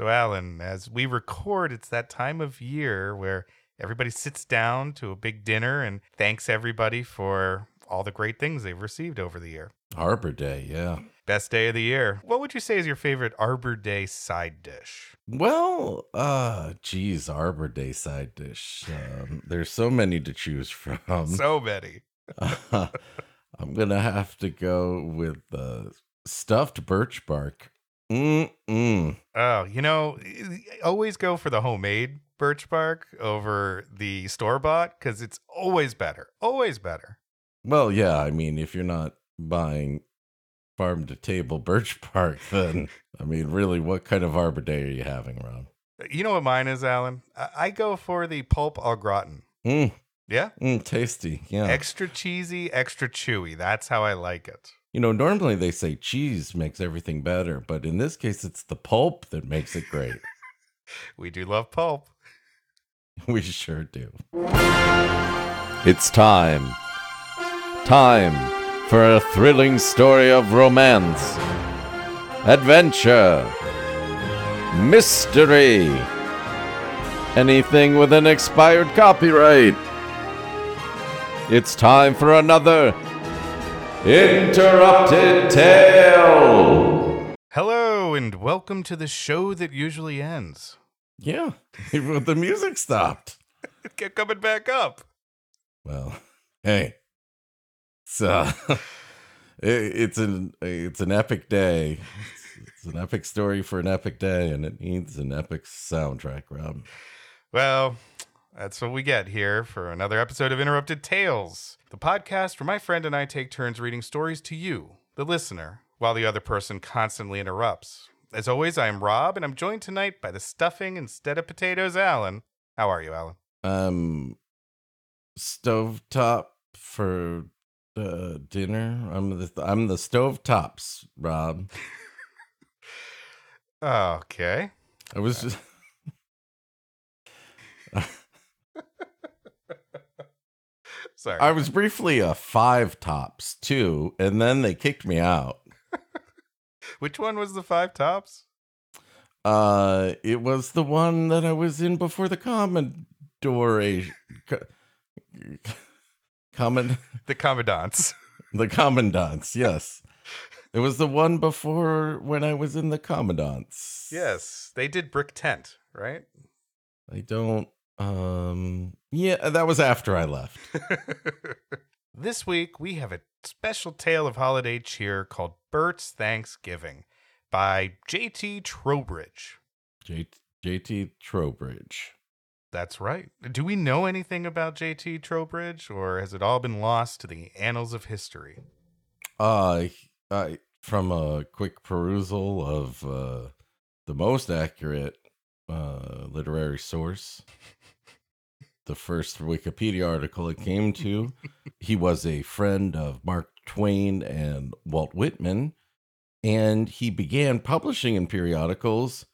So, Alan, as we record, it's that time of year where everybody sits down to a big dinner and thanks everybody for all the great things they've received over the year. Arbor Day, yeah. Best day of the year. What would you say is your favorite Arbor Day side dish? Well, uh, geez, Arbor Day side dish. Um, there's so many to choose from. So many. I'm gonna have to go with the stuffed birch bark. Mm-mm. Oh, you know, always go for the homemade birch bark over the store bought because it's always better. Always better. Well, yeah, I mean, if you're not buying farm to table birch bark, then I mean, really, what kind of Arbor Day are you having, Rob? You know what mine is, Alan? I, I go for the pulp au gratin. Mm, Yeah? mm, tasty. Yeah. Extra cheesy, extra chewy. That's how I like it. You know, normally they say cheese makes everything better, but in this case, it's the pulp that makes it great. We do love pulp. we sure do. It's time. Time for a thrilling story of romance, adventure, mystery, anything with an expired copyright. It's time for another Interrupted Tale. Hello, and welcome to the show that usually ends. Yeah, the music stopped. It kept coming back up. Well, hey, it's uh, it, it's an it's an epic day. It's, it's an epic story for an epic day, and it needs an epic soundtrack, Rob. Well, that's what we get here for another episode of Interrupted Tales, the podcast where my friend and I take turns reading stories to you, the listener, while the other person constantly interrupts. As always, I am Rob, and I'm joined tonight by the stuffing instead of potatoes, Alan. How are you, Alan? Um, stovetop for uh, dinner. I'm the I'm the stovetops, Rob. Okay. I was just. Sorry. I was briefly a five tops too, and then they kicked me out. Which one was the five tops? Uh, it was the one that I was in before the Commodore. Common, The commandants. the commandants. Yes, it was the one before when I was in the commandants. yes, they did brick tent, right? I don't. Um, yeah, that was after I left. this week we have a special tale of holiday cheer called Bert's Thanksgiving by J.T. Trowbridge. J- JT Trowbridge. That's right. Do we know anything about J.T. Trowbridge, or has it all been lost to the annals of history? Uh, I from a quick perusal of uh, the most accurate uh, literary source, the first Wikipedia article it came to, he was a friend of Mark Twain and Walt Whitman, and he began publishing in periodicals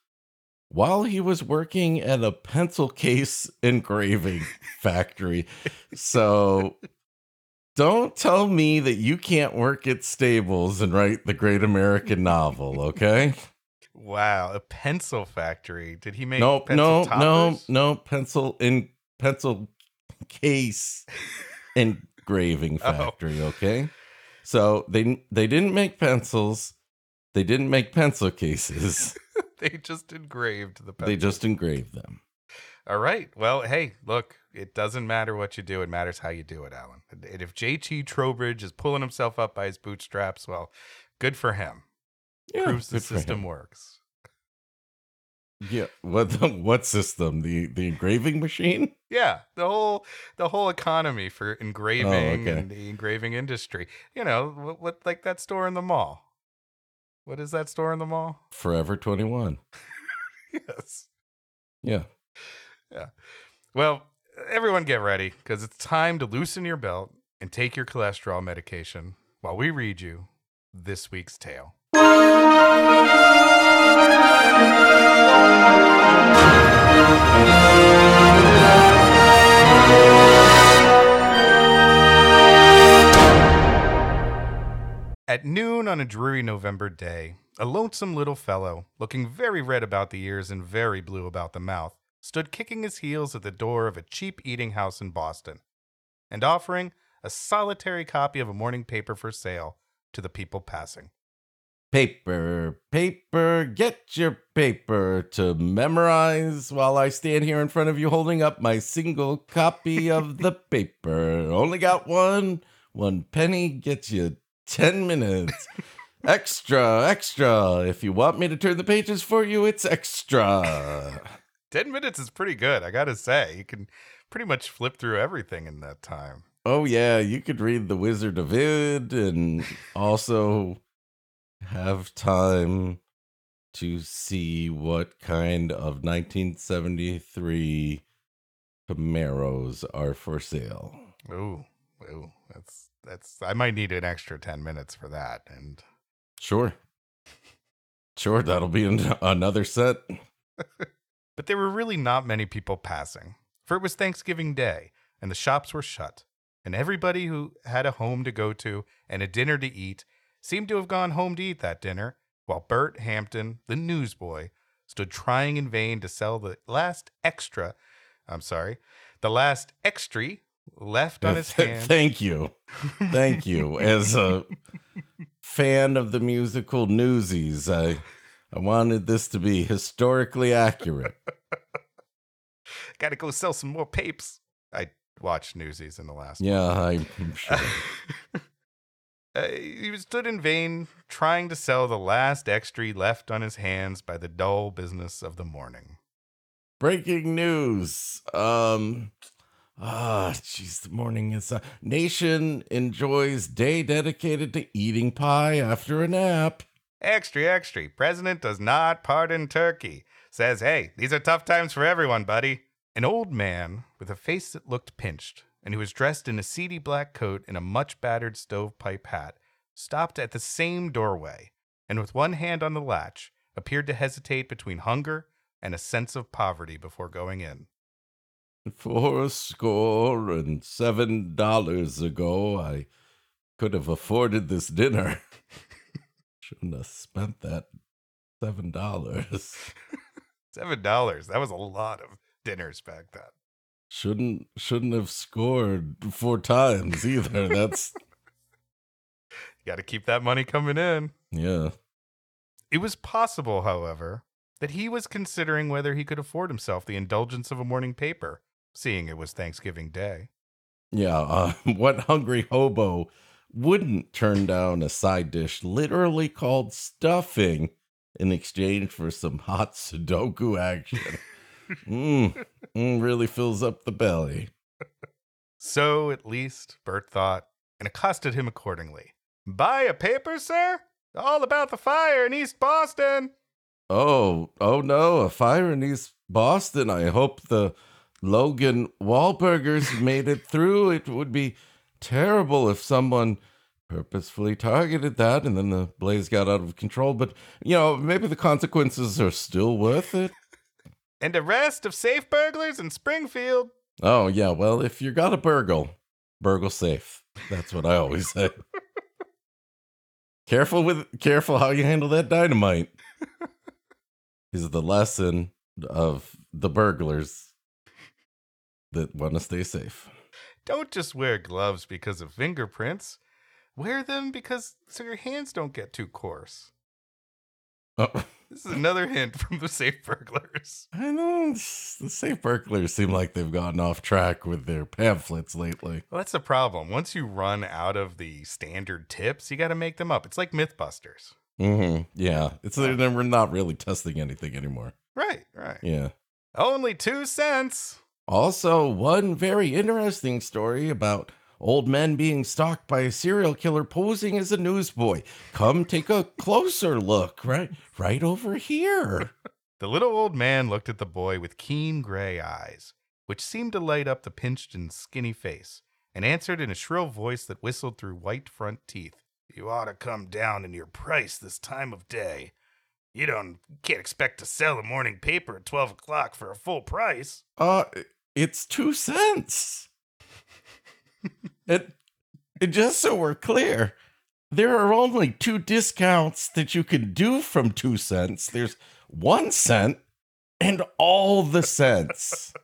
while he was working at a pencil case engraving factory. So don't tell me that you can't work at Staples and write the great American novel, okay? Wow, a pencil factory. Did he make no, no, toppers? no pencil in pencil case engraving Oh. factory, okay? So they they didn't make pencils, they didn't make pencil cases. they just engraved the pencil. they just engraved them. All right. Well, hey, look, it doesn't matter what you do. It matters how you do it, Alan. And if JT Trowbridge is pulling himself up by his bootstraps, well, good for him. Yeah, Proves the system works. Yeah, what the, what system? The the engraving machine? Yeah, the whole the whole economy for oh, engraving Oh, okay. and the engraving industry. You know, what, what like that store in the mall. What is that store in the mall? Forever 21. yes. Yeah. Yeah. Well, everyone get ready because it's time to loosen your belt and take your cholesterol medication while we read you this week's tale. At noon on a dreary November day, a lonesome little fellow, looking very red about the ears and very blue about the mouth, stood kicking his heels at the door of a cheap eating house in Boston and offering a solitary copy of a morning paper for sale to the people passing. Paper, paper, get your paper to memorize while I stand here in front of you holding up my single copy of the paper. Only got one. One penny gets you 10 minutes. extra, extra. If you want me to turn the pages for you, it's extra. 10 minutes is pretty good, I gotta say. You can pretty much flip through everything in that time. Oh, yeah, you could read The Wizard of Id and also have time to see what kind of 1973 Camaros are for sale. Ooh, ooh, that's that's I might need an extra 10 minutes for that and Sure. Sure, that'll be an- another set. But there were really not many people passing, for it was Thanksgiving Day, and the shops were shut, and everybody who had a home to go to and a dinner to eat seemed to have gone home to eat that dinner, while Bert Hampton, the newsboy, stood trying in vain to sell the last extra, I'm sorry, the last extra left on his hand. Thank you. Thank you. As a fan of the musical Newsies, I I wanted this to be historically accurate. Gotta go sell some more papes. I watched Newsies in the last one. Yeah, I'm sure. Uh, he stood in vain, trying to sell the last extra left on his hands by the dull business of the morning. Breaking news. Um ah, jeez, the morning is uh, nation enjoys day dedicated to eating pie after a nap. Extra, extra. President does not pardon Turkey. Says, hey, these are tough times for everyone, buddy. An old man with a face that looked pinched, and who was dressed in a seedy black coat and a much battered stovepipe hat, stopped at the same doorway, and with one hand on the latch, appeared to hesitate between hunger and a sense of poverty before going in. Four score and seven dollars ago, I could have afforded this dinner. Shouldn't have spent that seven dollars. Seven dollars. That was a lot of dinners back then. Shouldn't shouldn't have scored four times either. That's You got to keep that money coming in. yeah. It was possible, however, that he was considering whether he could afford himself the indulgence of a morning paper, seeing it was Thanksgiving Day. Yeah, uh, what hungry hobo wouldn't turn down a side dish literally called stuffing in exchange for some hot Sudoku action? Mm, mm, really fills up the belly. So, at least, Bert thought, and accosted him accordingly. Buy a paper, sir? All about the fire in East Boston. Oh, oh no, a fire in East Boston. I hope the Logan Wahlburgers made it through. It would be terrible if someone purposefully targeted that and then the blaze got out of control. But, you know, maybe the consequences are still worth it. And arrest of safe burglars in Springfield. Oh, yeah, well, if you got a burgle, burgle safe. That's what I always say. careful with careful how you handle that dynamite. is the lesson of the burglars that want to stay safe. Don't just wear gloves because of fingerprints. Wear them because so your hands don't get too coarse. Oh, This is another hint from the safe burglars. I know the safe burglars seem like they've gotten off track with their pamphlets lately. Well, that's the problem. Once you run out of the standard tips, you got to make them up. It's like Mythbusters. hmm Yeah, it's they're we're not really testing anything anymore. Right, right. Yeah. Only two cents. Also, one very interesting story about old men being stalked by a serial killer posing as a newsboy. Come take a closer look, right? Right over here. The little old man looked at the boy with keen gray eyes, which seemed to light up the pinched and skinny face, and answered in a shrill voice that whistled through white front teeth. You ought to come down in your price this time of day. You don't can't expect to sell a morning paper at twelve o'clock for a full price. Uh, it's two cents. It, just so we're clear, there are only two discounts that you can do from two cents. There's one cent and all the cents.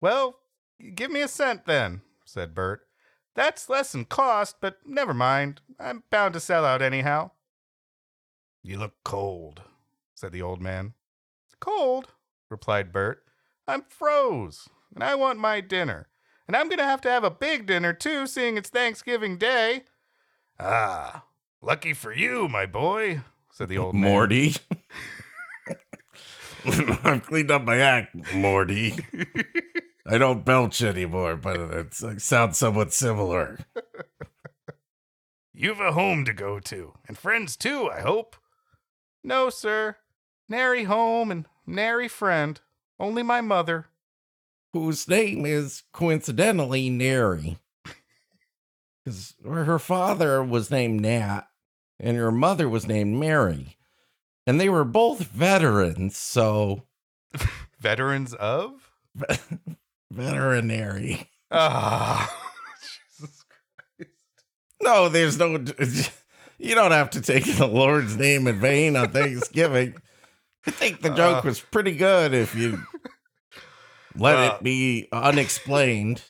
Well, give me a cent then, said Bert. That's less than cost, but never mind. I'm bound to sell out anyhow. You look cold, said the old man. Cold, replied Bert. I'm froze, and I want my dinner. And I'm going to have to have a big dinner, too, seeing it's Thanksgiving Day. Ah, lucky for you, my boy, said the old man. Morty. I've cleaned up my act, Morty. I don't belch anymore, but it sounds somewhat similar. You've a home to go to, and friends too, I hope. No, sir. Nary home and nary friend. Only my mother. Whose name is coincidentally Nary. Because her father was named Nat, and her mother was named Mary. And they were both veterans, so. Veterans of? Veterinary. Ah. Jesus Christ. No, there's no. You don't have to take the Lord's name in vain on Thanksgiving. I think the joke Uh. was pretty good if you let Uh. it be unexplained.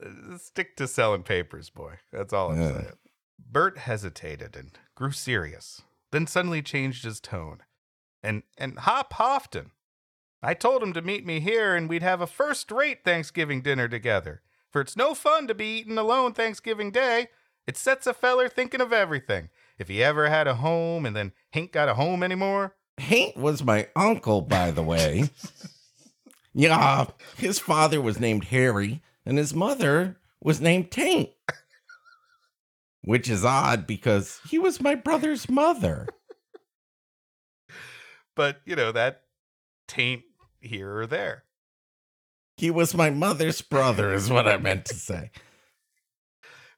Stick to selling papers, boy. That's all I'm Yeah. saying. Bert hesitated and grew serious, then suddenly changed his tone. And and Hop Hofton. I told him to meet me here and we'd have a first rate Thanksgiving dinner together. For it's no fun to be eating alone Thanksgiving Day. It sets a feller thinking of everything. If he ever had a home and then ain't got a home anymore. Hank was my uncle, by the way. yeah, his father was named Harry, and his mother was named Tank. Which is odd because he was my brother's mother. But, you know, that taint here or there. He was my mother's brother, is what I meant to say.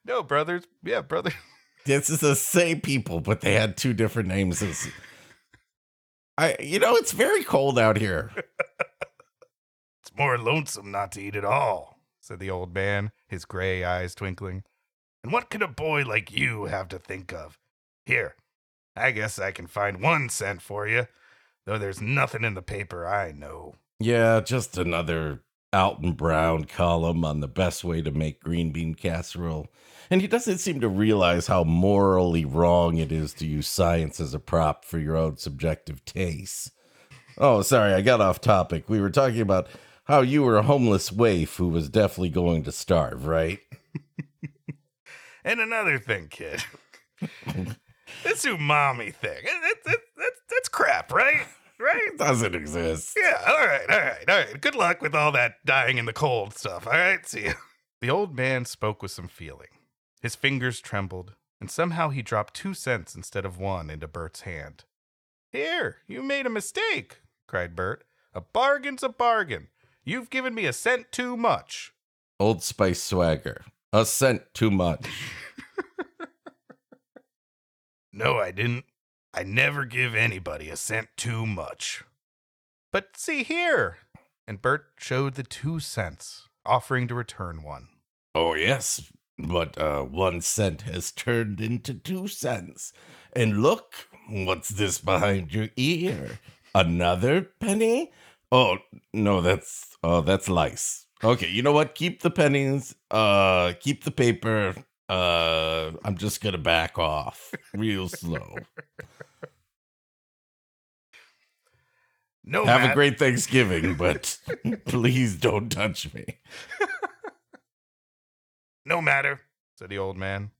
No, brothers. Yeah, brother. This is the same people, but they had two different names. I, you know, it's very cold out here. More lonesome not to eat at all, said the old man, his gray eyes twinkling. And what can a boy like you have to think of? Here, I guess I can find one cent for you, though there's nothing in the paper I know. Yeah, just another Alton Brown column on the best way to make green bean casserole. And he doesn't seem to realize how morally wrong it is to use science as a prop for your own subjective tastes. Oh, sorry, I got off topic. We were talking about how you were a homeless waif who was definitely going to starve, right? And another thing, kid. this umami thing, that, that, that, that's crap, right? Right? It doesn't exist. Yeah, all right, all right, all right. Good luck with all that dying in the cold stuff. All right, see you. The old man spoke with some feeling. His fingers trembled, and somehow he dropped two cents instead of one into Bert's hand. Here, you made a mistake, cried Bert. A bargain's a bargain. You've given me a cent too much. Old Spice swagger. A cent too much. No, I didn't. I never give anybody a cent too much. But see here. And Bert showed the two cents, offering to return one. Oh, yes, but uh, one cent has turned into two cents. And look, what's this behind your ear? Another penny? Oh, no, that's oh, that's lice. Okay, you know what? Keep the pennies. Uh, keep the paper. Uh, I'm just gonna back off real slow. No, Have Matt. a great Thanksgiving, but please don't touch me. No matter, said the old man.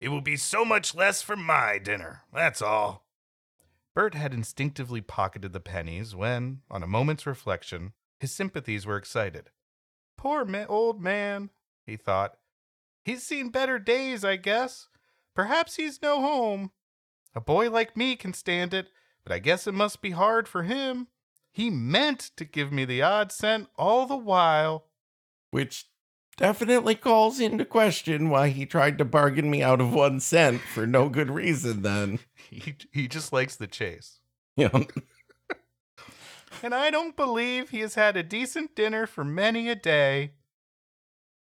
It will be so much less for my dinner. That's all. Bert had instinctively pocketed the pennies when, on a moment's reflection, his sympathies were excited. Poor ma- old man, he thought. He's seen better days, I guess. Perhaps he's no home. A boy like me can stand it, but I guess it must be hard for him. He meant to give me the odd cent all the while. which definitely calls into question why he tried to bargain me out of one cent for no good reason then He, he just likes the chase. you know and I don't believe he has had a decent dinner for many a day.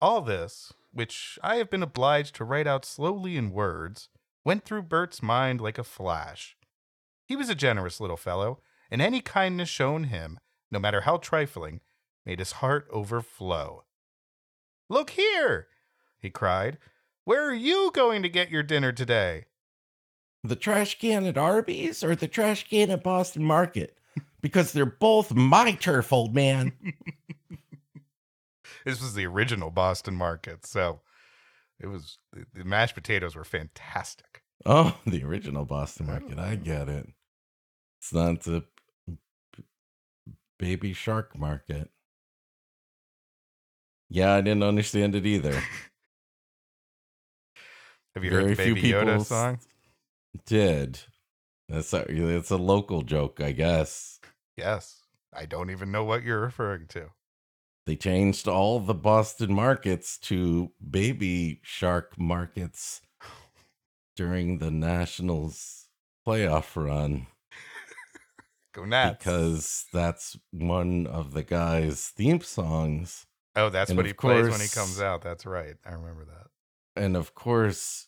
All this, which I have been obliged to write out slowly in words, went through Bert's mind like a flash. He was a generous little fellow, and any kindness shown him, no matter how trifling, made his heart overflow. Look here, he cried. Where are you going to get your dinner today? The trash can at Arby's or the trash can at Boston Market? Because they're both my turf, old man. This was the original Boston market, so it was the- mashed potatoes were fantastic. Oh, the original Boston Market. I get it. It's not the baby shark market. Yeah, I didn't understand it either. Have you heard the Baby few Yoda song? Did. That's a, it's a local joke, I guess. Yes. I don't even know what you're referring to. They changed all the Boston markets to baby shark markets during the Nationals playoff run Go Nats. because that's one of the guy's theme songs. oh, that's and what he plays when he comes out. That's right. I remember that. And of course,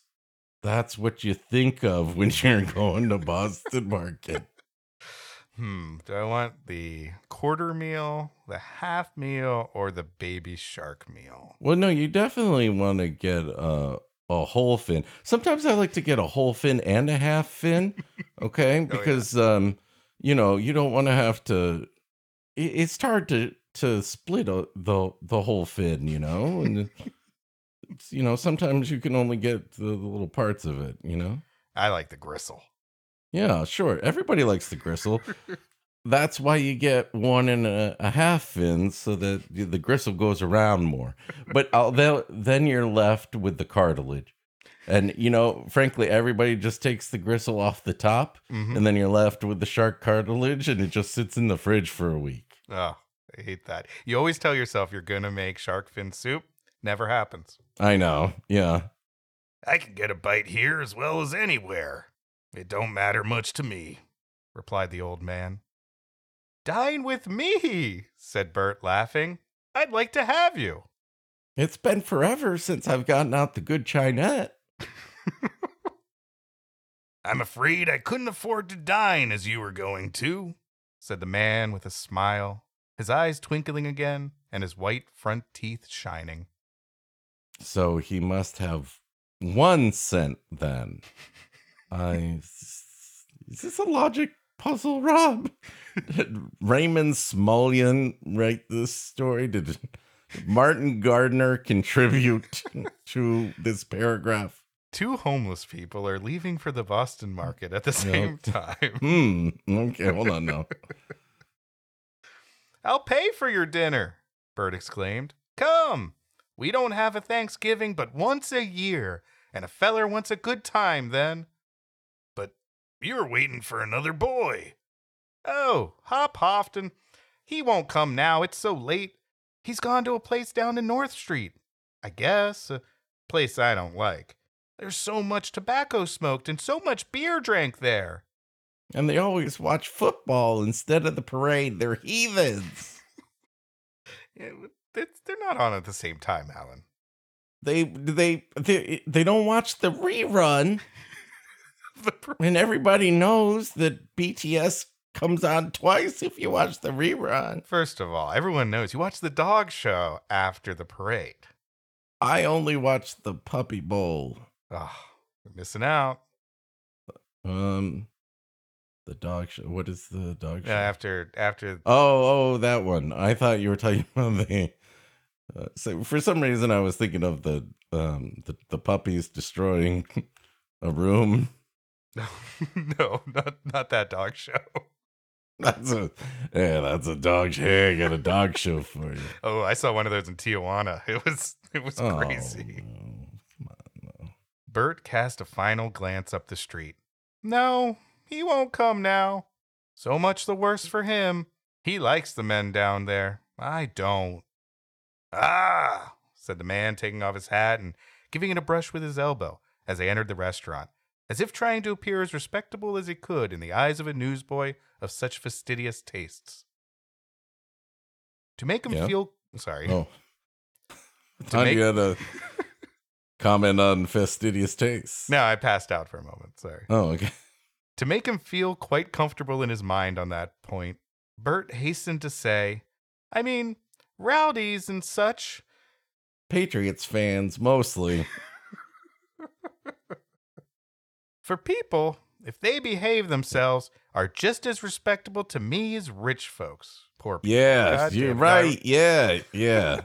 that's what you think of when you're going to Boston Market. Hmm. Do I want the quarter meal, the half meal, or the baby shark meal? Well, no, you definitely want to get a, a whole fin. Sometimes I like to get a whole fin and a half fin. Okay. yeah. Because, um, you know, you don't want to have to, it, it's hard to, to split a, the, the whole fin, you know, and it's, you know, sometimes you can only get the, the little parts of it, you know? I like the gristle. Yeah, sure. Everybody likes the gristle. That's why you get one and a, a half fins so that the gristle goes around more. But then then you're left with the cartilage. And, you know, frankly, everybody just takes the gristle off the top, Mhm. and then you're left with the shark cartilage, and it just sits in the fridge for a week. Oh, I hate that. You always tell yourself you're going to make shark fin soup. Never happens. I know. Yeah. I can get a bite here as well as anywhere. It don't matter much to me, replied the old man. Dine with me, said Bert, laughing. I'd like to have you. It's been forever since I've gotten out the good Chinet. I'm afraid I couldn't afford to dine as you were going to, said the man with a smile, his eyes twinkling again and his white front teeth shining. So he must have one cent then. I is this a logic puzzle, Rob? Did Raymond Smullyan write this story? Did Martin Gardner contribute to this paragraph? Two homeless people are leaving for the Boston market at the same time. Hmm. Okay, hold on now. I'll pay for your dinner, Bert exclaimed. Come! We don't have a Thanksgiving but once a year, and a feller wants a good time then. But you're waiting for another boy. Oh, Hop Hofton. He won't come now, it's so late. He's gone to a place down in North Street. I guess. A place I don't like. There's so much tobacco smoked and so much beer drank there. And they always watch football instead of the parade. They're heathens. Yeah, They're not on at the same time, Alan. They they they they don't watch the rerun. The And everybody knows that BTS comes on twice if you watch the rerun. First of all, everyone knows you watch the dog show after the parade. I only watch the Puppy Bowl. Oh, missing out. Um, the dog show. What is the dog show? Yeah, after after Oh, oh, that one. I thought you were talking about the. Uh, so for some reason, I was thinking of the um the, the puppies destroying a room. No, no, not not that dog show. That's a yeah, that's a dog show. Hey, I got a dog show for you. Oh, I saw one of those in Tijuana. It was it was Oh, crazy. no. Come on, no. Bert cast a final glance up the street. No, he won't come now. So much the worse for him. He likes the men down there. I don't. Ah, said the man, taking off his hat and giving it a brush with his elbow as they entered the restaurant, as if trying to appear as respectable as he could in the eyes of a newsboy of such fastidious tastes. To make him Yeah? feel sorry. Oh, To make- you had a comment on fastidious tastes. No, I passed out for a moment. Sorry. Oh, okay. To make him feel quite comfortable in his mind on that point, Bert hastened to say, I mean, rowdies and such. Patriots fans mostly. For people, if they behave themselves, are just as respectable to me as rich folks. Poor people. Yeah, God you're right. Yeah, yeah.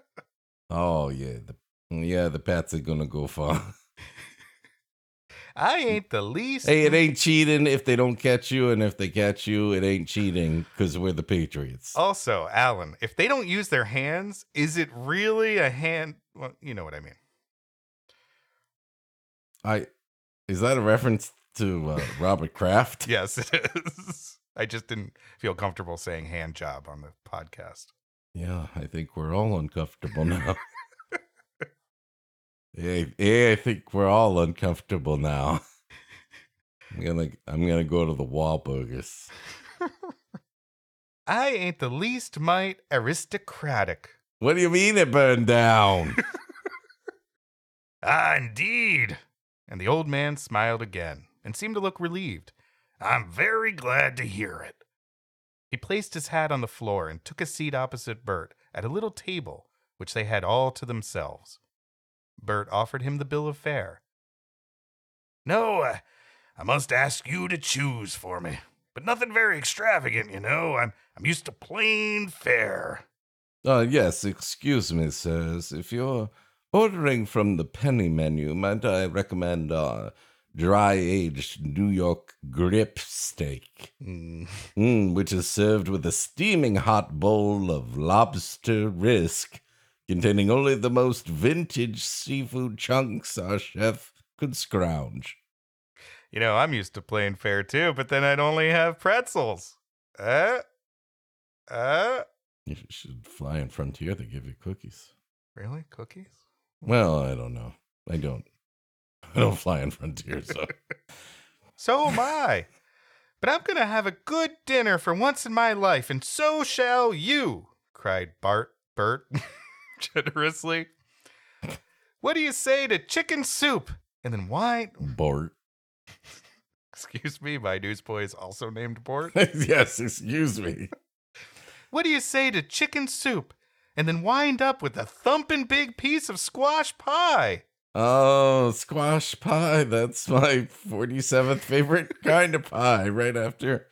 oh yeah, the yeah the Pats are gonna go far. I ain't the least. hey, it ain't cheating if they don't catch you, and if they catch you, it ain't cheating because we're the Patriots. Also, Alan, if they don't use their hands, is it really a hand? Well, you know what I mean. I is that a reference to uh, Robert Kraft? Yes, it is. I just didn't feel comfortable saying hand job on the podcast. Yeah, I think we're all uncomfortable now. yeah, yeah, I think we're all uncomfortable now. I'm gonna I'm gonna go to the Wahlburgers. I ain't the least mite aristocratic. What do you mean it burned down? Ah, indeed. And the old man smiled again and seemed to look relieved. I'm very glad to hear it. He placed his hat on the floor and took a seat opposite Bert at a little table which they had all to themselves. Bert offered him the bill of fare. No, I, I must ask you to choose for me. But nothing very extravagant, you know. I'm I'm used to plain fare. Uh, yes, excuse me, sirs. If you're ordering from the penny menu, might I recommend uh, dry aged New York grip steak, Mm, mm, which is served with a steaming hot bowl of lobster bisque containing only the most vintage seafood chunks our chef could scrounge. You know, I'm used to plain fare too, but then I'd only have pretzels. Uh, uh, You should fly in Frontier, they give you cookies. really? Cookies? Well, I don't know. I don't. I don't fly in Frontier, so. So am I. But I'm going to have a good dinner for once in my life, and so shall you, cried Bart Bert generously. What do you say to chicken soup? And then why? Bort. Excuse me, my newsboy is also named Bort. yes, excuse me. What do you say to chicken soup? And then wind up with a thumping big piece of squash pie. Oh, squash pie. That's my 47th favorite kind of pie, right after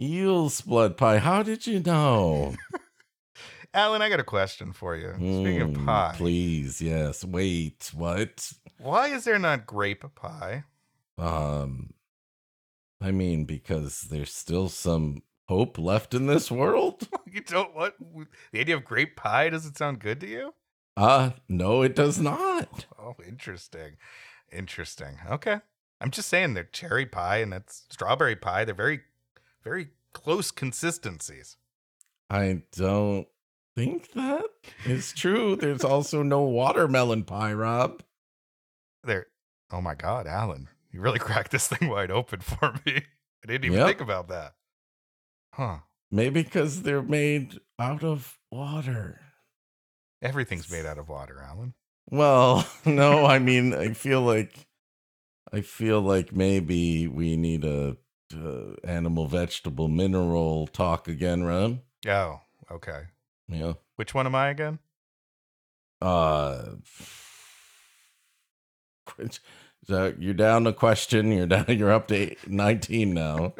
eel's blood pie. How did you know? Alan, I got a question for you. Speaking of Mm, pie, Please, yes. Wait, what? why is there not grape pie? Um, I mean, because there's still some hope left in this world? You don't what? The idea of grape pie doesn't sound good to you? Uh, no, it does not. Oh, interesting. Interesting. Okay. I'm just saying they're cherry pie and that's strawberry pie. They're very, very close consistencies. I don't think that is true. There's also no watermelon pie, Rob. They're, oh my God, Alan, you really cracked this thing wide open for me. I didn't even Yep. think about that. Huh. Maybe because they're made out of water. Everything's made out of water, Alan. Well, no, I mean, I feel like, I feel like maybe we need a uh, animal, vegetable, mineral talk again, Ron. Oh, okay. Yeah. Which one am I again? Uh, so you're down a question. You're down. You're up to eight, 19 now.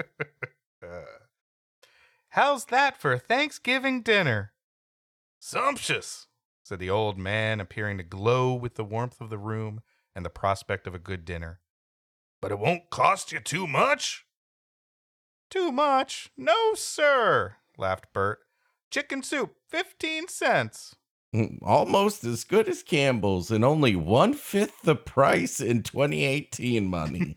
How's that for a Thanksgiving dinner? Sumptuous, said the old man, appearing to glow with the warmth of the room and the prospect of a good dinner. But it won't cost you too much? Too much? No, sir, laughed Bert. Chicken soup, 15 cents. Mm, Almost as good as Campbell's, and only one fifth the price in 2018 money.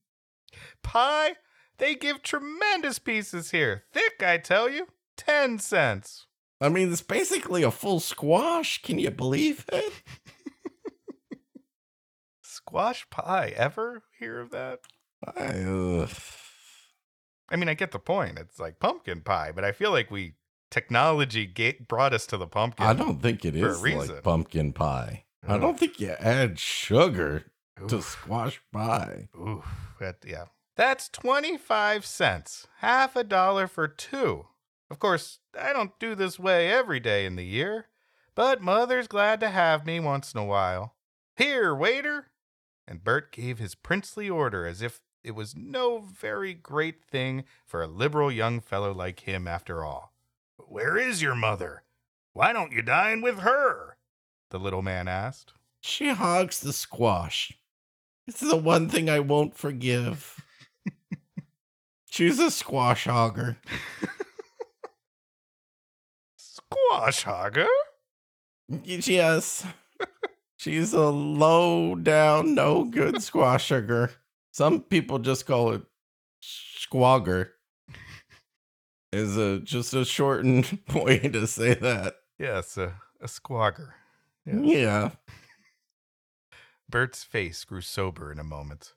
Pie? They give tremendous pieces here. Thick, I tell you. 10 cents. I mean, it's basically a full squash. Can you believe it? Squash pie. Ever hear of that? I, ugh. I mean, I get the point. It's like pumpkin pie, but I feel like we technology ga- brought us to the pumpkin. I don't think it is For a reason. like pumpkin pie. I don't think you add sugar to squash pie. Ooh, that, yeah. That's 25 cents. Half a dollar for two. Of course, I don't do this way every day in the year, but Mother's glad to have me once in a while. Here, waiter! And Bert gave his princely order as if it was no very great thing for a liberal young fellow like him after all. Where is your mother? Why don't you dine with her? The little man asked. She hogs the squash. It's the one thing I won't forgive. She's a squash hogger. Squash hogger? Yes. She's a low down, no good squash hogger. Some people just call it squagger. Is a just a shortened way to say that. Yes, a, a squagger. Yes. Yeah. Bert's face grew sober in a moment.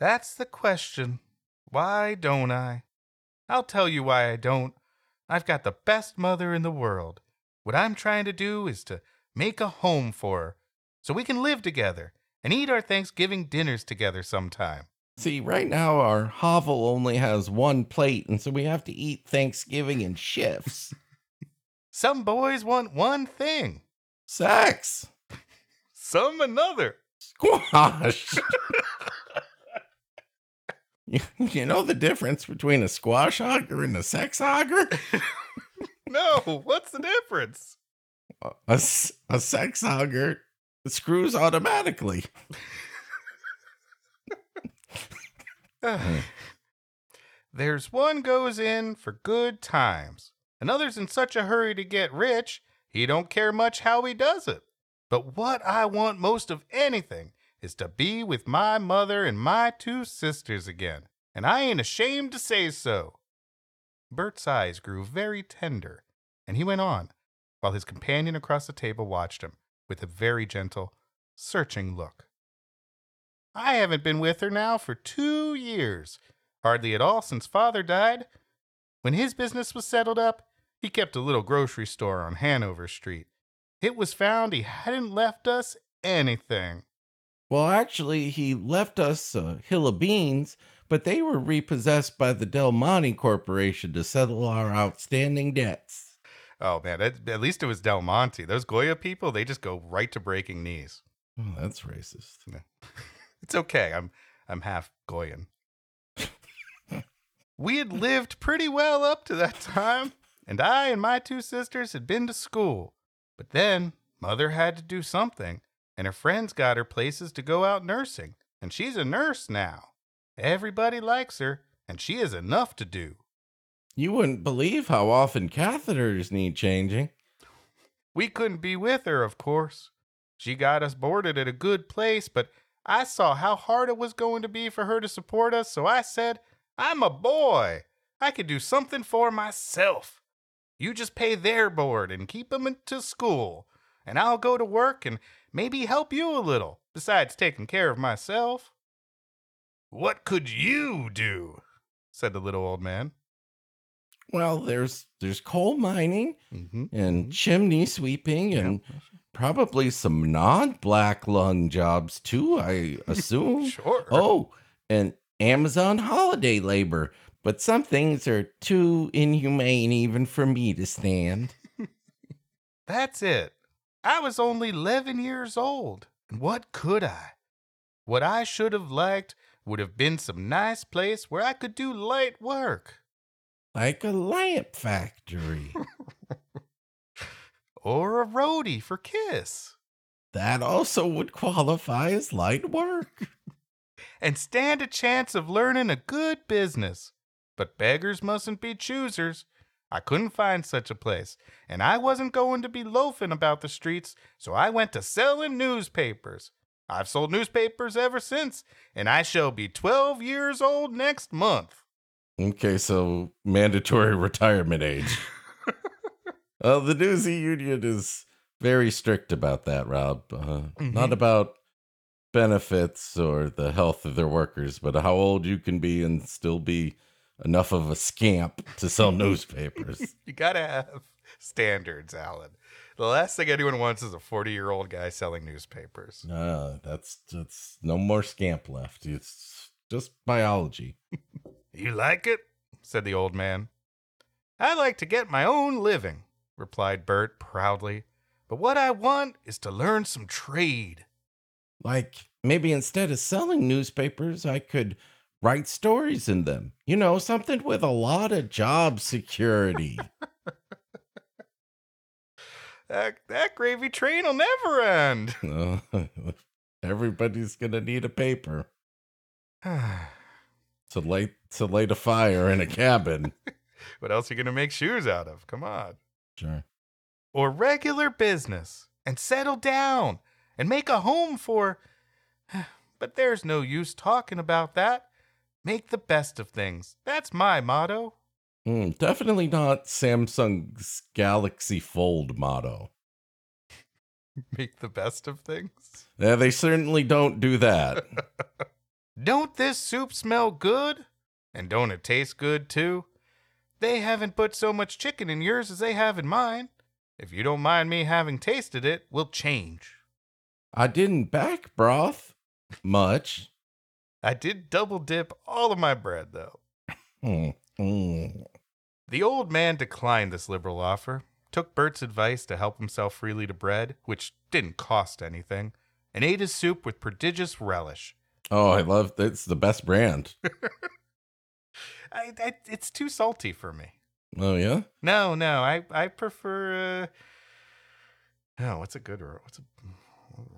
That's the question. Why don't I? I'll tell you why I don't. I've got the best mother in the world. What I'm trying to do is to make a home for her so we can live together and eat our Thanksgiving dinners together sometime. See, right now our hovel only has one plate, and so we have to eat Thanksgiving in shifts. Some boys want one thing, Sex. some another. Squash. you, you know the difference between a squash hogger and a sex hogger? No, what's the difference? A a sex hogger screws automatically. There's one goes in for good times. Another's in such a hurry to get rich, he don't care much how he does it. But what I want most of anything is to be with my mother and my two sisters again, and I ain't ashamed to say so. Bert's eyes grew very tender, and he went on, while his companion across the table watched him with a very gentle, searching look. I haven't been with her now for two years, hardly at all since father died. When his business was settled up, he kept a little grocery store on Hanover Street. It was found he hadn't left us anything. Well, actually, he left us a hill of beans, but they were repossessed by the Del Monte Corporation to settle our outstanding debts. Oh man, at, at least it was Del Monte. Those Goya people, they just go right to breaking knees. Oh, that's racist. It's okay. I'm I'm half Goyan. we had lived pretty well up to that time, and I and my two sisters had been to school. But then mother had to do something, and her friends got her places to go out nursing, and she's a nurse now. Everybody likes her, and she has enough to do. You wouldn't believe how often catheters need changing. We couldn't be with her, of course. She got us boarded at a good place, but I saw how hard it was going to be for her to support us, so I said, I'm a boy. I could do something for myself. You just pay their board and keep keep 'em into school, and I'll go to work and maybe help you a little, besides taking care of myself. What could you do? said the little old man. Well, there's there's coal mining Mm-hmm. and chimney sweeping and probably some non-black lung jobs too, I assume. Sure. oh, and Amazon holiday labor, but some things are too inhumane even for me to stand. That's it. I was only 11 years old. And what could I? What I should have liked would have been some nice place where I could do light work. Like a lamp factory. Or a roadie for Kiss. that also would qualify as light work. And stand a chance of learning a good business. But beggars mustn't be choosers. I couldn't find such a place, and I wasn't going to be loafing about the streets, so I went to selling newspapers. I've sold newspapers ever since, and I shall be 12 years old next month. Okay, so mandatory retirement age. uh, the Newsy Union is very strict about that, Rob. Uh, Not Mhm. about benefits or the health of their workers, but how old you can be and still be enough of a scamp to sell newspapers. You gotta have standards, Alan. The last thing anyone wants is a 40 year old guy selling newspapers. Uh, that's that's no more scamp left. It's just biology. You like it? said the old man. I like to get my own living, replied Bert proudly. But what I want is to learn some trade. Like maybe instead of selling newspapers, I could write stories in them. You know, something with a lot of job security. That, that gravy train will never end. Uh, everybody's gonna need a paper to light to light a fire in a cabin. what else are you going to make shoes out of? Come on. Sure. Or regular business and settle down and make a home for. But there's no use talking about that. Make the best of things. That's my motto. Mm, definitely not Samsung's Galaxy Fold motto. Make the best of things. Yeah, they certainly don't do that. Don't this soup smell good? And don't it taste good too? They haven't put so much chicken in yours as they have in mine. If you don't mind me having tasted it, we'll change. I didn't back broth much. I did double dip all of my bread, though. Mm, mm. The old man declined this liberal offer, took Bert's advice to help himself freely to bread, which didn't cost anything, and ate his soup with prodigious relish. Oh, I love it's the best brand. I, I, it's too salty for me. Oh yeah? No, no, I, I prefer. Uh... No, what's a good what's a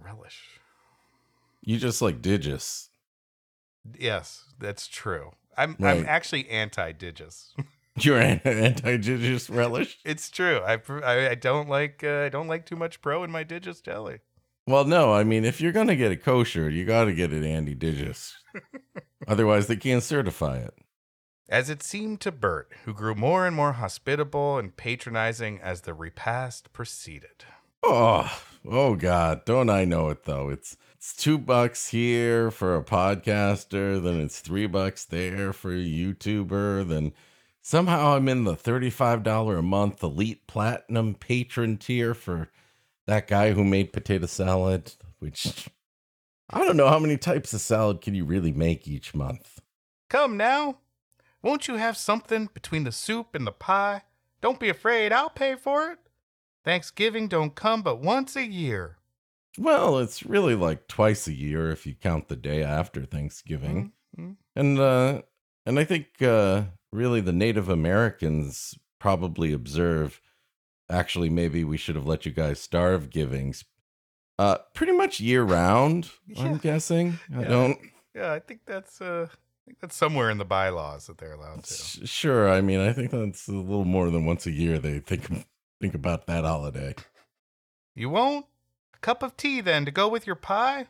relish? You just like Digis. Yes, that's true. I'm I'm actually anti-digis. You're anti-Digis relish? it's true. I, I I don't like uh, I don't like too much pro in my digis jelly. Well, no, I mean if you're gonna get it kosher, you gotta get it Andy Digis. Otherwise they can't certify it. As it seemed to Bert, who grew more and more hospitable and patronizing as the repast proceeded. Oh, oh God! Don't I know it though? It's it's two bucks here for a podcaster, then it's three bucks there for a YouTuber, then somehow I'm in the thirty-five dollar a month elite platinum patron tier for that guy who made potato salad. Which I don't know how many types of salad can you really make each month. Come now, won't you have something between the soup and the pie? Don't be afraid, I'll pay for it. Thanksgiving don't come but once a year. Well, it's really like twice a year if you count the day after Thanksgiving. Mhm. And uh and I think uh really the Native Americans probably observe actually maybe we should have let you guys starve givings. Uh pretty much year round, Yeah. I'm guessing. I Yeah. don't Yeah, I think that's uh I think that's somewhere in the bylaws that they're allowed to. sure, I mean I think that's a little more than once a year they think think about that holiday. You won't? A cup of tea then to go with your pie?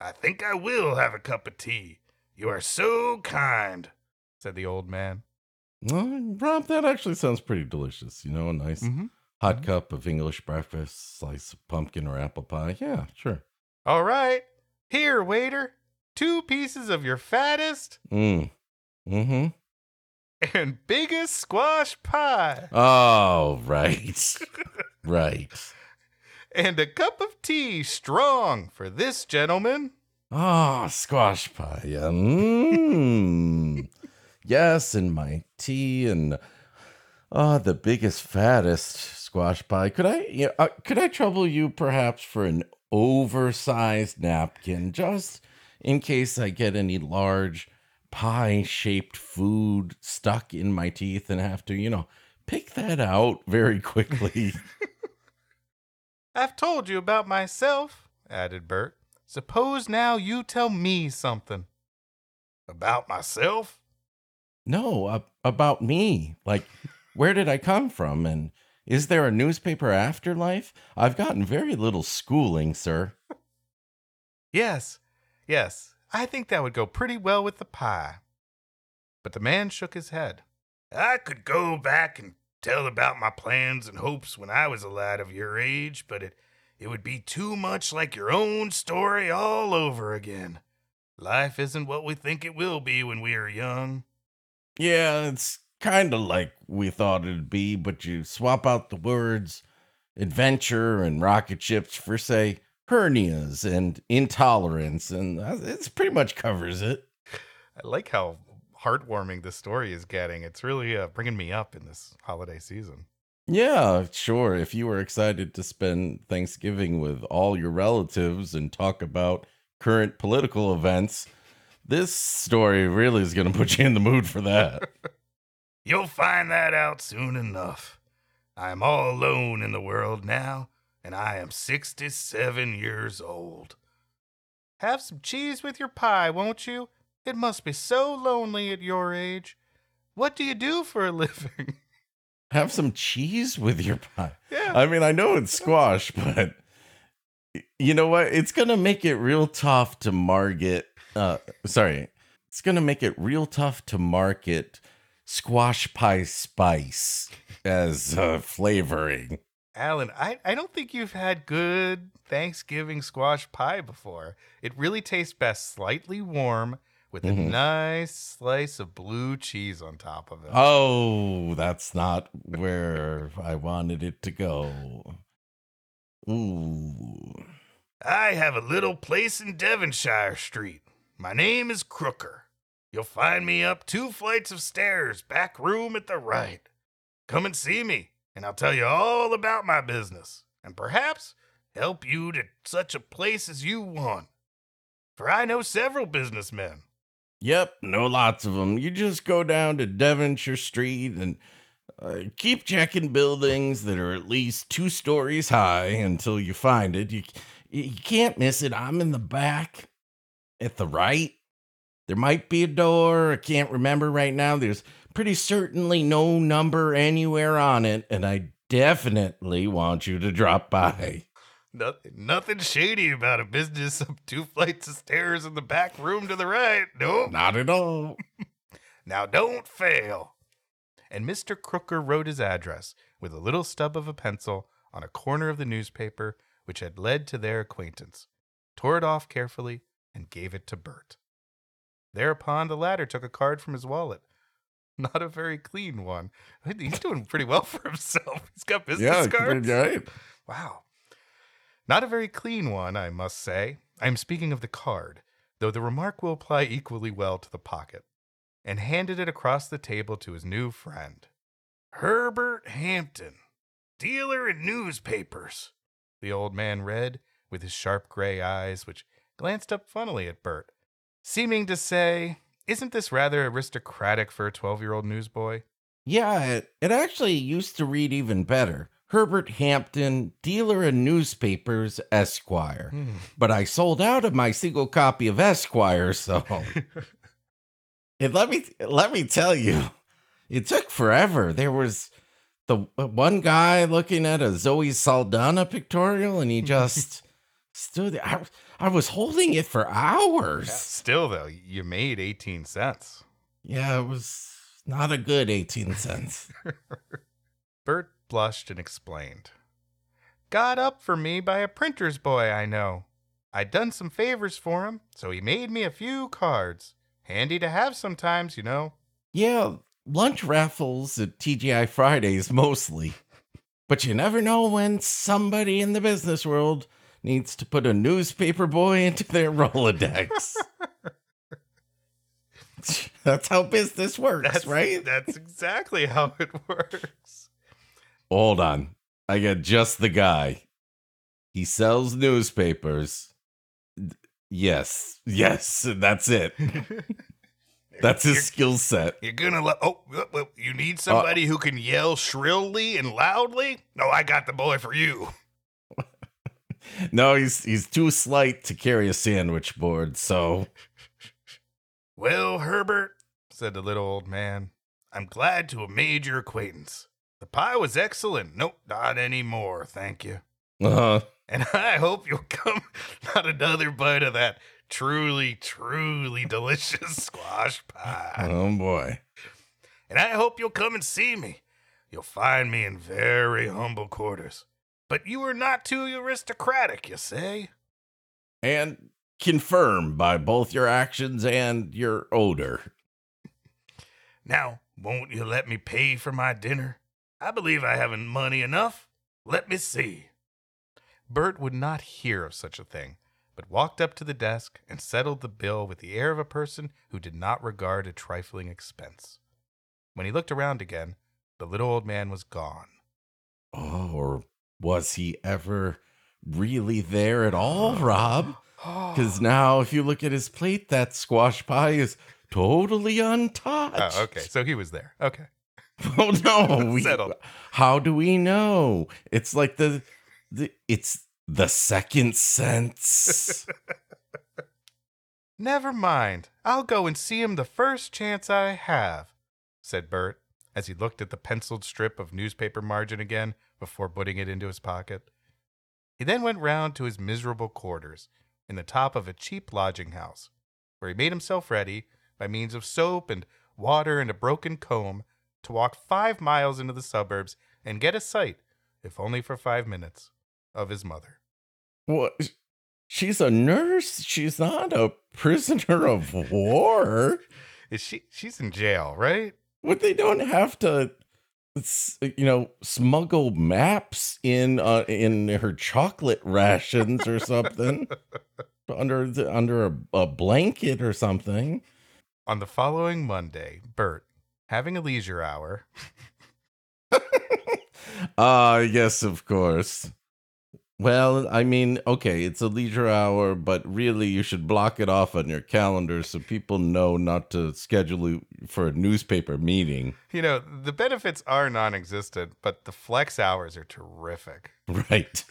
I think I will have a cup of tea. You are so kind, said the old man. Well, Rob, that actually sounds pretty delicious. You know, a nice Mm-hmm. hot cup of English breakfast, slice of pumpkin or apple pie. Yeah, sure. All right. Here, waiter. Two pieces of your fattest Mm. Mm-hmm. and biggest squash pie. Oh, right. right. And a cup of tea strong for this gentleman. Oh, squash pie. Yeah. Mm. yes, and my tea and oh, the biggest, fattest squash pie. Could I, yeah, uh, could I trouble you perhaps for an oversized napkin, just in case I get any large pie-shaped food stuck in my teeth and have to, you know, pick that out very quickly. I've told you about myself, added Bert. Suppose now you tell me something. About myself? No, uh, about me. Like, where did I come from? And is there a newspaper afterlife? I've gotten very little schooling, sir. Yes, yes, I think that would go pretty well with the pie. But the man shook his head. I could go back and tell about my plans and hopes when I was a lad of your age, but it, it would be too much like your own story all over again. Life isn't what we think it will be when we are young. Yeah, it's kind of like we thought it'd be, but you swap out the words adventure and rocket ships for, say, hernias and intolerance, and uh, it pretty much covers it. I like how heartwarming the story is getting. It's really uh, bringing me up in this holiday season. Yeah, sure. If you were excited to spend Thanksgiving with all your relatives and talk about current political events, this story really is going to put you in the mood for that. You'll find that out soon enough. I am all alone in the world now, and I am 67 years old. Have some cheese with your pie, won't you? It must be so lonely at your age. What do you do for a living? Have some cheese with your pie. Yeah. I mean, I know it's squash, but you know what? It's going to make it real tough to market. Uh, sorry. It's going to make it real tough to market squash pie spice as uh, flavoring. Alan, I, I don't think you've had good Thanksgiving squash pie before. It really tastes best slightly warm with a Mhm. nice slice of blue cheese on top of it. Oh, that's not where I wanted it to go. Ooh. I have a little place in Devonshire Street. My name is Crooker. You'll find me up two flights of stairs, back room at the right. Come and see me, and I'll tell you all about my business, and perhaps help you to such a place as you want. For I know several businessmen. Yep, know lots of them. You just go down to Devonshire Street and uh, keep checking buildings that are at least two stories high until you find it. You you can't miss it. I'm in the back at the right. There might be a door. I can't remember right now. There's pretty certainly no number anywhere on it, and I definitely want you to drop by. Nothing, nothing shady about a business up two flights of stairs in the back room to the right. Nope. Not at all. Now don't fail. And Mr. Crooker wrote his address with a little stub of a pencil on a corner of the newspaper which had led to their acquaintance, tore it off carefully, and gave it to Bert. Thereupon the latter took a card from his wallet. Not a very clean one. He's doing pretty well for himself. He's got business yeah, cards. right. Wow. Not a very clean one, I must say. I am speaking of the card, though the remark will apply equally well to the pocket, and handed it across the table to his new friend. Herbert Hampton, dealer in newspapers, the old man read, with his sharp gray eyes, which glanced up funnily at Bert, seeming to say, Isn't this rather aristocratic for a 12 year old newsboy? Yeah, it, it actually used to read even better. Herbert Hampton, dealer in newspapers, Esquire. But I sold out of my single copy of Esquire, so and let me let me tell you, it took forever. There was the uh, one guy looking at a Zoe Saldana pictorial, and he just stood there. I, I was holding it for hours. Still, though, you made 18 cents. Yeah, it was not a good 18 cents. Bert blushed and explained. Got up for me by a printer's boy I know. I'd done some favors for him, so he made me a few cards. Handy to have sometimes, you know. Yeah, lunch raffles at TGI Fridays mostly. But you never know when somebody in the business world needs to put a newspaper boy into their Rolodex. That's how business works, That's right? That's exactly how it works. Hold on. I got just the guy. He sells newspapers. Yes, yes, that's it. That's his skill set. You're gonna let. Oh, uh, uh, you Uh, need somebody who can yell shrilly and loudly? No, I got the boy for you. No, he's he's too slight to carry a sandwich board, so Well, Herbert, said the little old man, I'm glad to have made your acquaintance. The pie was excellent. Nope, not anymore, thank you. Uh huh. And I hope you'll come not another bite of that truly, truly delicious squash pie. oh boy. And I hope you'll come and see me. You'll find me in very humble quarters. But you are not too aristocratic, you say? And confirmed by both your actions and your odor. Now, won't you let me pay for my dinner? I believe I haven't money enough. Let me see. Bert would not hear of such a thing, but walked up to the desk and settled the bill with the air of a person who did not regard a trifling expense. When he looked around again, the little old man was gone. Oh, or was he ever really there at all, Rob? Because now, if you look at his plate, that squash pie is totally untouched. Oh, okay. So he was there. Okay. Oh no! We, Settled. how do we know? It's like the, the it's the second sense. Never mind. I'll go and see him the first chance I have, said Bert as he looked at the penciled strip of newspaper margin again before putting it into his pocket. He then went round to his miserable quarters in the top of a cheap lodging house, where he made himself ready, by means of soap and water and a broken comb, to walk five miles into the suburbs and get a sight, if only for five minutes, of his mother. what? She's a nurse. She's not a prisoner of war. Is she? She's in jail, right? What they don't have to, you know, smuggle maps in uh, in her chocolate rations or something under the, under a, a blanket or something. On the following Monday, Bert, having a leisure hour, Ah, yes, of course. Well, I mean, okay, it's a leisure hour, but really you should block it off on your calendar so people know not to schedule you for a newspaper meeting. you know, the benefits are non existent, but the flex hours are terrific. Right.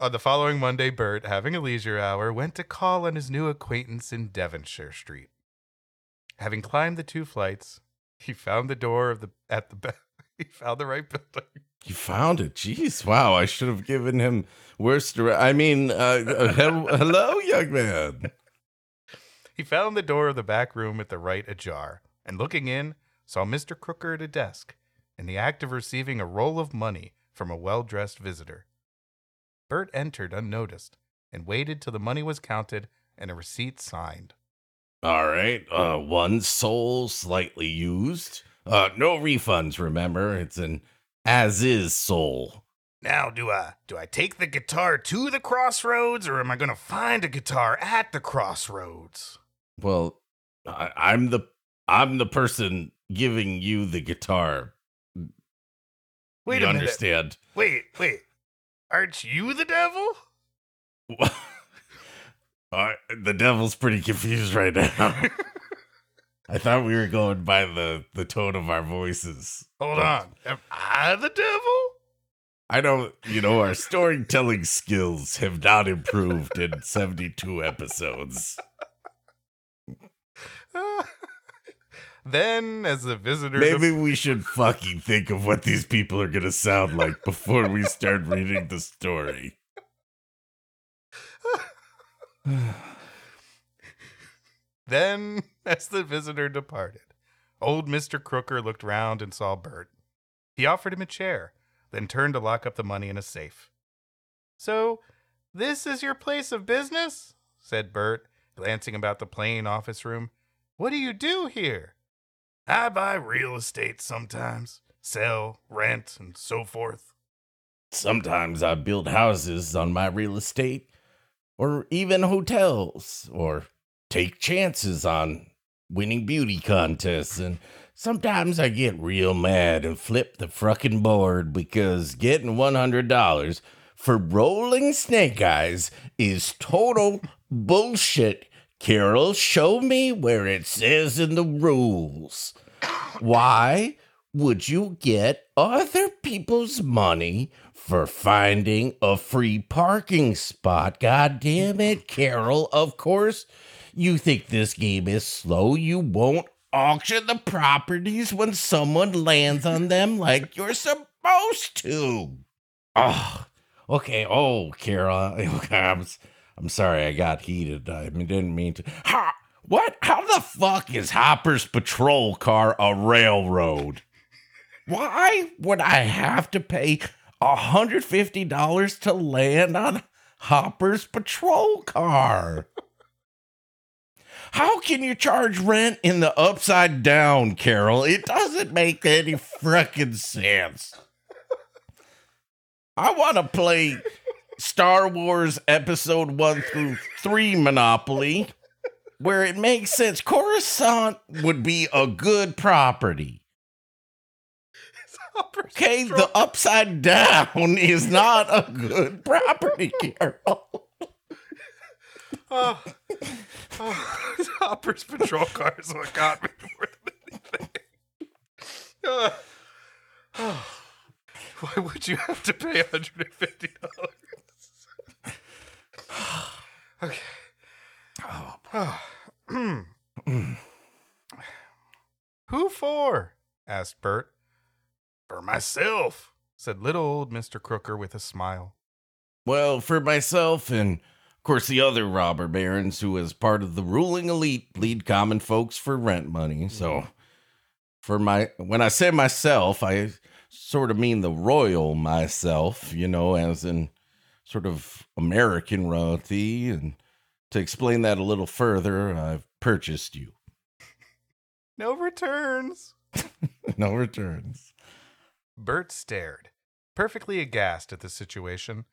On the following Monday, Bert, having a leisure hour, went to call on his new acquaintance in Devonshire Street. Having climbed the two flights, he found the door of the at the ba- he found the right building. You found it. Jeez, wow. I should have given him worse dire- I mean, uh, uh, hello, young man. He found the door of the back room at the right ajar, and looking in, saw Mr. Crooker at a desk, in the act of receiving a roll of money from a well dressed visitor. Bert entered unnoticed and waited till the money was counted and a receipt signed. All right. Uh, one soul slightly used. Uh, no refunds, remember? It's an as is soul. Now, do I do I take the guitar to the crossroads, or am I going to find a guitar at the crossroads? Well, I, I'm the I'm the person giving you the guitar. Wait you a minute. understand? Wait, wait. Aren't you the devil? Uh, the devil's pretty confused right now. I thought we were going by the the tone of our voices. Hold on. Am I the devil? I don't, you know, our storytelling skills have not improved in 72 episodes. then, as the visitor, Maybe we should fucking think of what these people are going to sound like before we start reading the story. then, as the visitor departed, old Mister Crooker looked round and saw Bert. He offered him a chair, then turned to lock up the money in a safe. So, this is your place of business? said Bert, glancing about the plain office room. What do you do here? I buy real estate sometimes, sell, rent, and so forth. Sometimes I build houses on my real estate, or even hotels, or take chances on winning beauty contests. And sometimes I get real mad and flip the fucking board because getting $100 for rolling snake eyes is total bullshit. Carol, show me where it says in the rules. Why would you get other people's money for finding a free parking spot? God damn it, Carol. Of course, you think this game is slow. You won't auction the properties when someone lands on them like you're supposed to. Oh, okay. Oh, Carol. I'm, I'm sorry I got heated. I didn't mean to. Ha! What? How the fuck is Hopper's patrol car a railroad? Why would I have to pay $150 to land on Hopper's patrol car? How can you charge rent in the upside down, Carol? It doesn't make any frickin' sense. I want to play Star Wars Episode 1 through 3 Monopoly, where it makes sense. Coruscant would be a good property. Okay, the upside down is not a good property, Carol. Oh, oh, Hopper's patrol car is what got me more than anything. Uh, oh, why would you have to pay $150? okay. Oh. Ah, hmm. mm. Who for? asked Bert. For myself, said little old Mr. Crooker with a smile. Well, for myself and, of course, the other robber barons who, as part of the ruling elite, bleed common folks for rent money. Mm-hmm. So, for my, when I say myself, I sort of mean the royal myself, you know, as in sort of American royalty. And to explain that a little further, I've purchased you. No returns. no returns. Bert stared, perfectly aghast at the situation.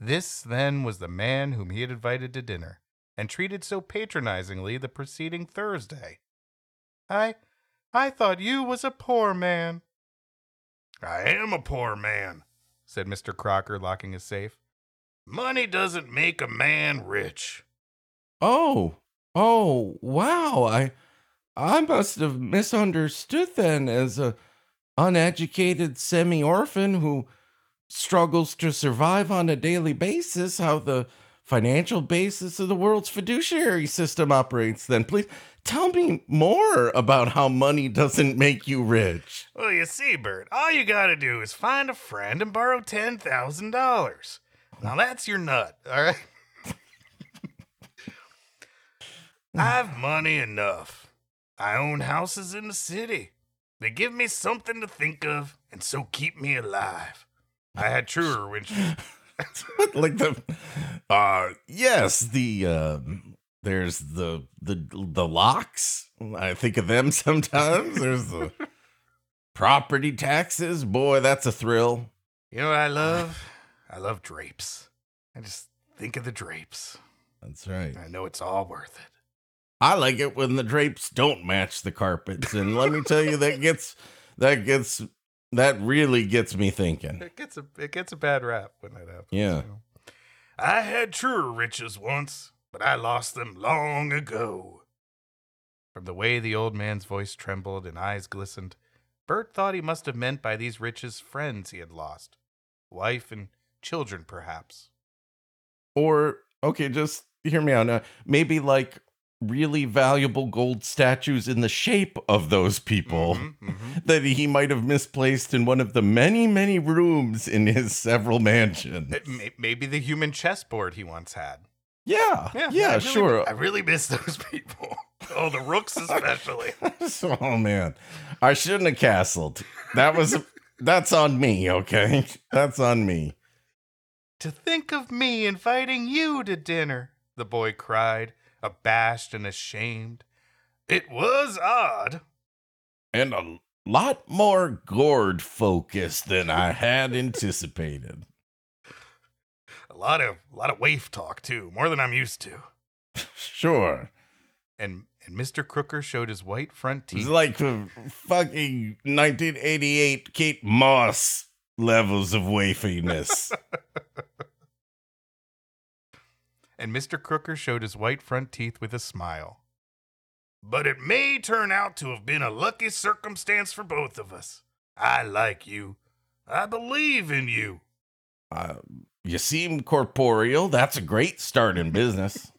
This, then, was the man whom he had invited to dinner, and treated so patronizingly the preceding Thursday. I I thought you was a poor man. I am a poor man, said Mr. Crooker, locking his safe. Money doesn't make a man rich. Oh, oh, wow. I I must have misunderstood then as a uneducated semi-orphan who struggles to survive on a daily basis how the financial basis of the world's fiduciary system operates then please tell me more about how money doesn't make you rich Well, you see, Bert, all you gotta do is find a friend and borrow $10,000. Now that's your nut, all right? I've money enough. I own houses in the city. They give me something to think of and so keep me alive. I had truer when like the uh yes the um there's the the the locks i think of them sometimes there's the property taxes boy that's a thrill You know what I love? I love drapes. I just think of the drapes. that's right I know it's all worth it. I like it when the drapes don't match the carpets and let me tell you that gets that gets that really gets me thinking It gets a it gets a bad rap when that happens. Yeah. I had truer riches once, but I lost them long ago. From the way the old man's voice trembled and eyes glistened, Bert thought he must have meant by these riches friends he had lost, wife and children, perhaps. or okay just hear me out now maybe like really valuable gold statues in the shape of those people Mhm, mhm. that he might have misplaced in one of the many, many rooms in his several mansions. May- Maybe the human chessboard he once had. Yeah, yeah, I really- sure. I really miss those people. Oh, the rooks especially. oh man, I shouldn't have castled. That was that's on me. Okay, that's on me. To think of me inviting you to dinner, the boy cried, abashed and ashamed. It was odd. And a lot more gourd focused than I had anticipated. A lot of a lot of waif talk too, more than I'm used to. Sure, And and Mr. Crooker showed his white front it's teeth. like the fucking 1988 Kate Moss levels of wafiness. and Mr. Crooker showed his white front teeth with a smile. But it may turn out to have been a lucky circumstance for both of us. I like you. I believe in you. Uh, you seem corporeal. That's a great start in business.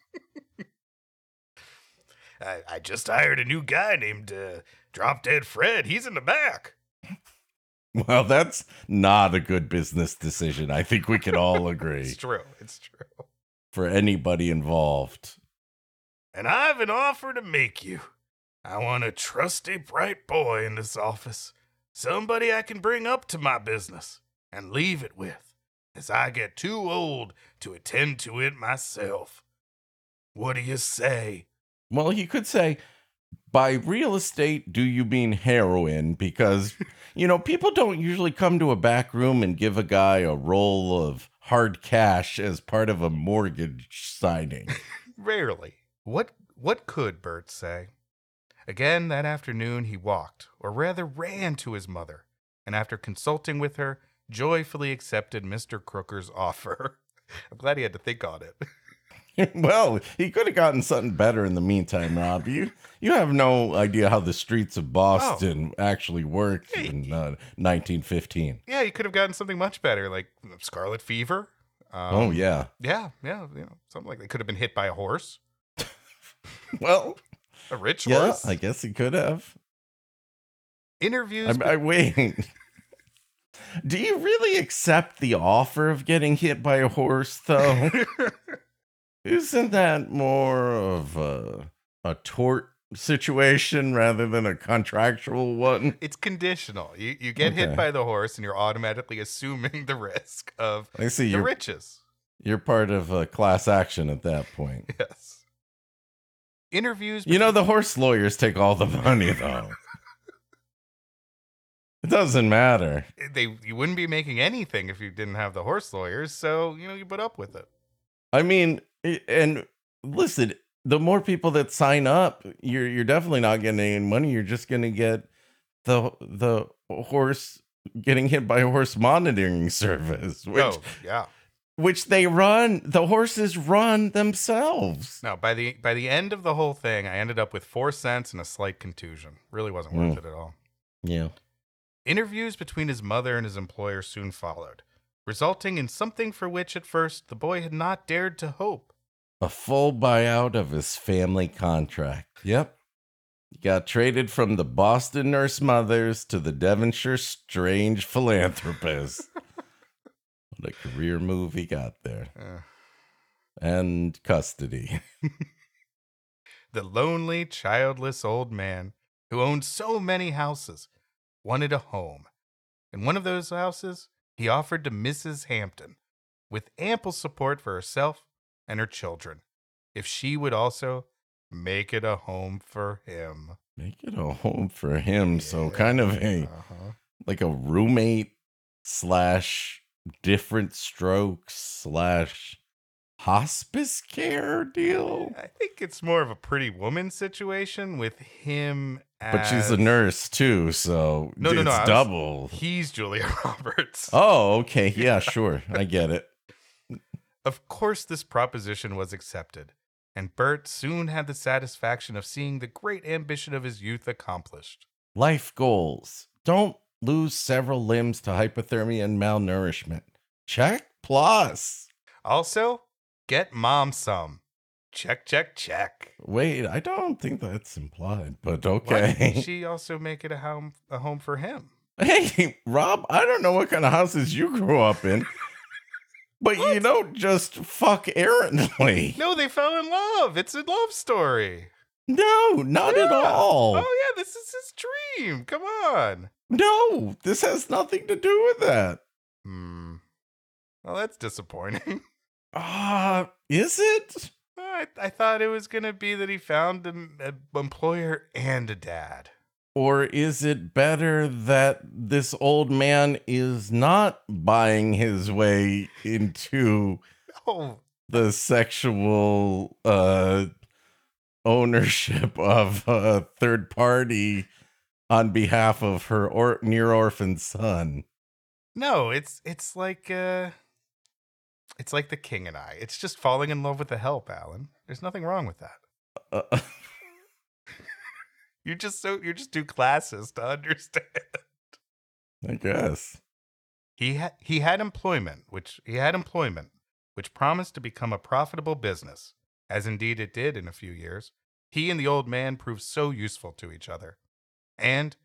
I, I just hired a new guy named uh, Drop Dead Fred. He's in the back. Well, that's not a good business decision. I think we can all agree It's true. It's true. For anybody involved. And I've an offer to make you. I want a trusty, bright boy in this office. Somebody I can bring up to my business and leave it with, as I get too old to attend to it myself. What do you say? Well, you could say, by real estate, do you mean heroin? Because, you know, people don't usually come to a back room and give a guy a roll of hard cash as part of a mortgage signing. Rarely. What what could Bert say? Again that afternoon he walked, or rather ran to his mother, and after consulting with her, joyfully accepted Mr. Crooker's offer. I'm glad he had to think on it. well, he could have gotten something better in the meantime, Rob. You you have no idea how the streets of Boston actually worked Hey, in uh, 1915. yeah, he could have gotten something much better, like scarlet fever. Um, oh yeah. yeah, yeah, you know, something like they could have been hit by a horse, Well, a rich yeah, horse. I guess he could have. Interviews. I, I wait. Do you really accept the offer of getting hit by a horse, though? Isn't that more of a a tort situation rather than a contractual one? it's conditional. You you get hit by the horse, and you're automatically assuming the risk of I see the you're riches. you're part of a class action at that point. Yes. Interviews. You know the horse lawyers take all the money though. it doesn't matter. they you wouldn't be making anything if you didn't have the horse lawyers. So you know you put up with it. I mean, and listen, the more people that sign up, you're you're definitely not getting any money. You're just going to get the the horse getting hit by a horse monitoring service, which oh yeah. which they run. The horses run themselves. No, by the by the end of the whole thing, I ended up with four cents and a slight contusion. Really wasn't worth Mm. it at all. Yeah. Interviews between his mother and his employer soon followed, resulting in something for which at first the boy had not dared to hope. A full buyout of his family contract. Yep. He got traded from the Boston Nurse Mothers to the Devonshire Strange Philanthropist. what a career move he got there. Uh, And custody. the lonely, childless old man who owned so many houses wanted a home. In one of those houses, he offered to Mrs. Hampton, with ample support for herself and her children, if she would also make it a home for him. Make it a home for him. So kind of a Uh-huh. like a roommate slash different strokes slash hospice care deal. I think it's more of a pretty woman situation with him. But she's a nurse too, so No, no, it's no, I was- double. He's Julia Roberts. Oh, okay. Yeah, sure. I get it. Of course, this proposition was accepted, and Bert soon had the satisfaction of seeing the great ambition of his youth accomplished. Life goals. Don't lose several limbs to hypothermia and malnourishment. Check plus. Also, get mom some. Check, check, check. Wait, I don't think that's implied, but Why okay. didn't she also make it a home, a home for him? Hey, Rob, I don't know what kind of houses you grew up in, but you don't just fuck errantly. No, they fell in love. It's a love story. No, not at all. Oh yeah, this is his dream. Come on. No, this has nothing to do with that. Hmm. Well, that's disappointing. Ah, is it? I, I thought it was gonna be that he found an employer and a dad. Or is it better that this old man is not buying his way into the sexual uh ownership of a third party on behalf of her or near orphan son. no, it's it's like uh, it's like the king and I. It's just falling in love with the help, Alan. There's nothing wrong with that. Uh, You're just so you're just too classist to understand. I guess. He had he had employment, which he had employment, which promised to become a profitable business, as indeed it did in a few years. He and the old man proved so useful to each other. And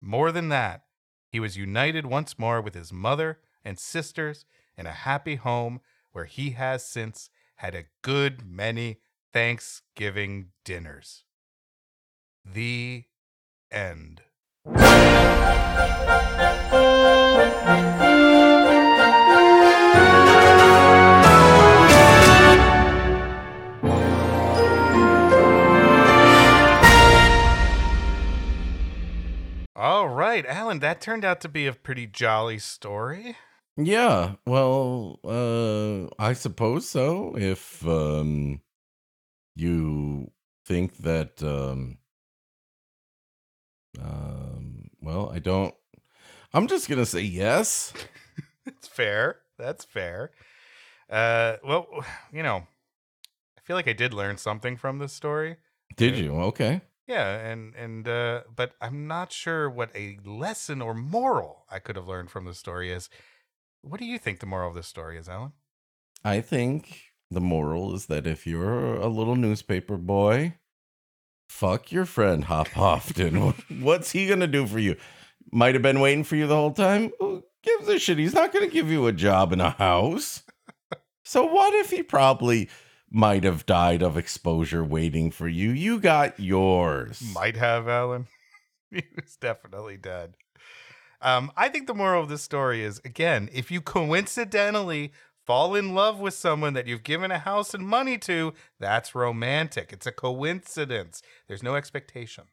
more than that, he was united once more with his mother and sisters in a happy home where he has since had a good many Thanksgiving dinners. The end. All right, Alan, that turned out to be a pretty jolly story. Yeah, well, uh, I suppose so. If um, you think that um, um, well, I don't. I'm just gonna say yes. It's fair. That's fair. Uh, well, you know, I feel like I did learn something from this story. Did you? Okay. Yeah, and and uh, but I'm not sure what a lesson or moral I could have learned from the story is. What do you think the moral of this story is, Alan? I think the moral is that if you're a little newspaper boy, fuck your friend Hop Hofton. What's he gonna do for you? Might have been waiting for you the whole time. Who gives a shit? He's not gonna give you a job in a house. So what if he probably might have died of exposure waiting for you? You got yours. Might have, Alan. he was definitely dead. Um, I think the moral of this story is again, if you coincidentally fall in love with someone that you've given a house and money to, that's romantic. It's a coincidence. There's no expectation.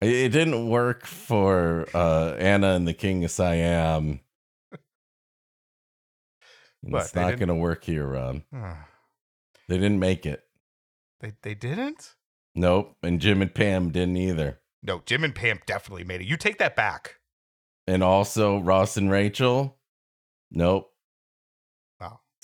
It didn't work for uh, Anna and the King of Siam. It's not going to work here, Rob. They didn't make it. they they didn't? Nope. And Jim and Pam didn't either. No, Jim and Pam definitely made it. You take that back. And also Ross and Rachel. Nope.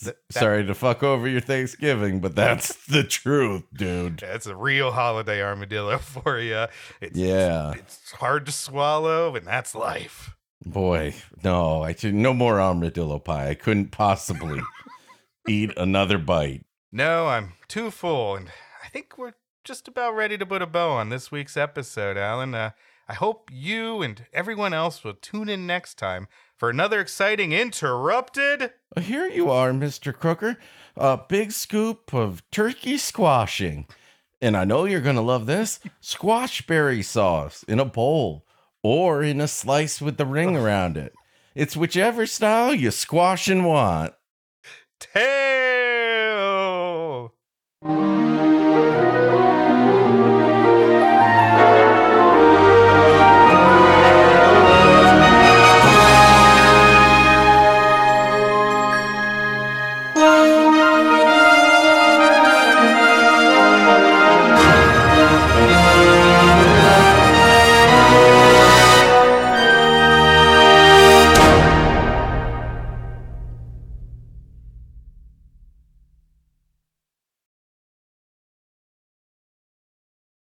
Wow. S- Th- that- Sorry to fuck over your Thanksgiving, but that's the truth, dude. That's a real holiday armadillo for you. It's, Yeah. It's hard to swallow, and that's life. Boy, no, I should no more armadillo pie. I couldn't possibly eat another bite. No, I'm too full, and I think we're just about ready to put a bow on this week's episode, Alan. Uh, I hope you and everyone else will tune in next time for another exciting Interrupted. Here you are, Mr. Crooker. A big scoop of turkey squashing. And I know you're going to love this squashberry sauce in a bowl or in a slice with the ring around it. It's whichever style you squash and want. Tail!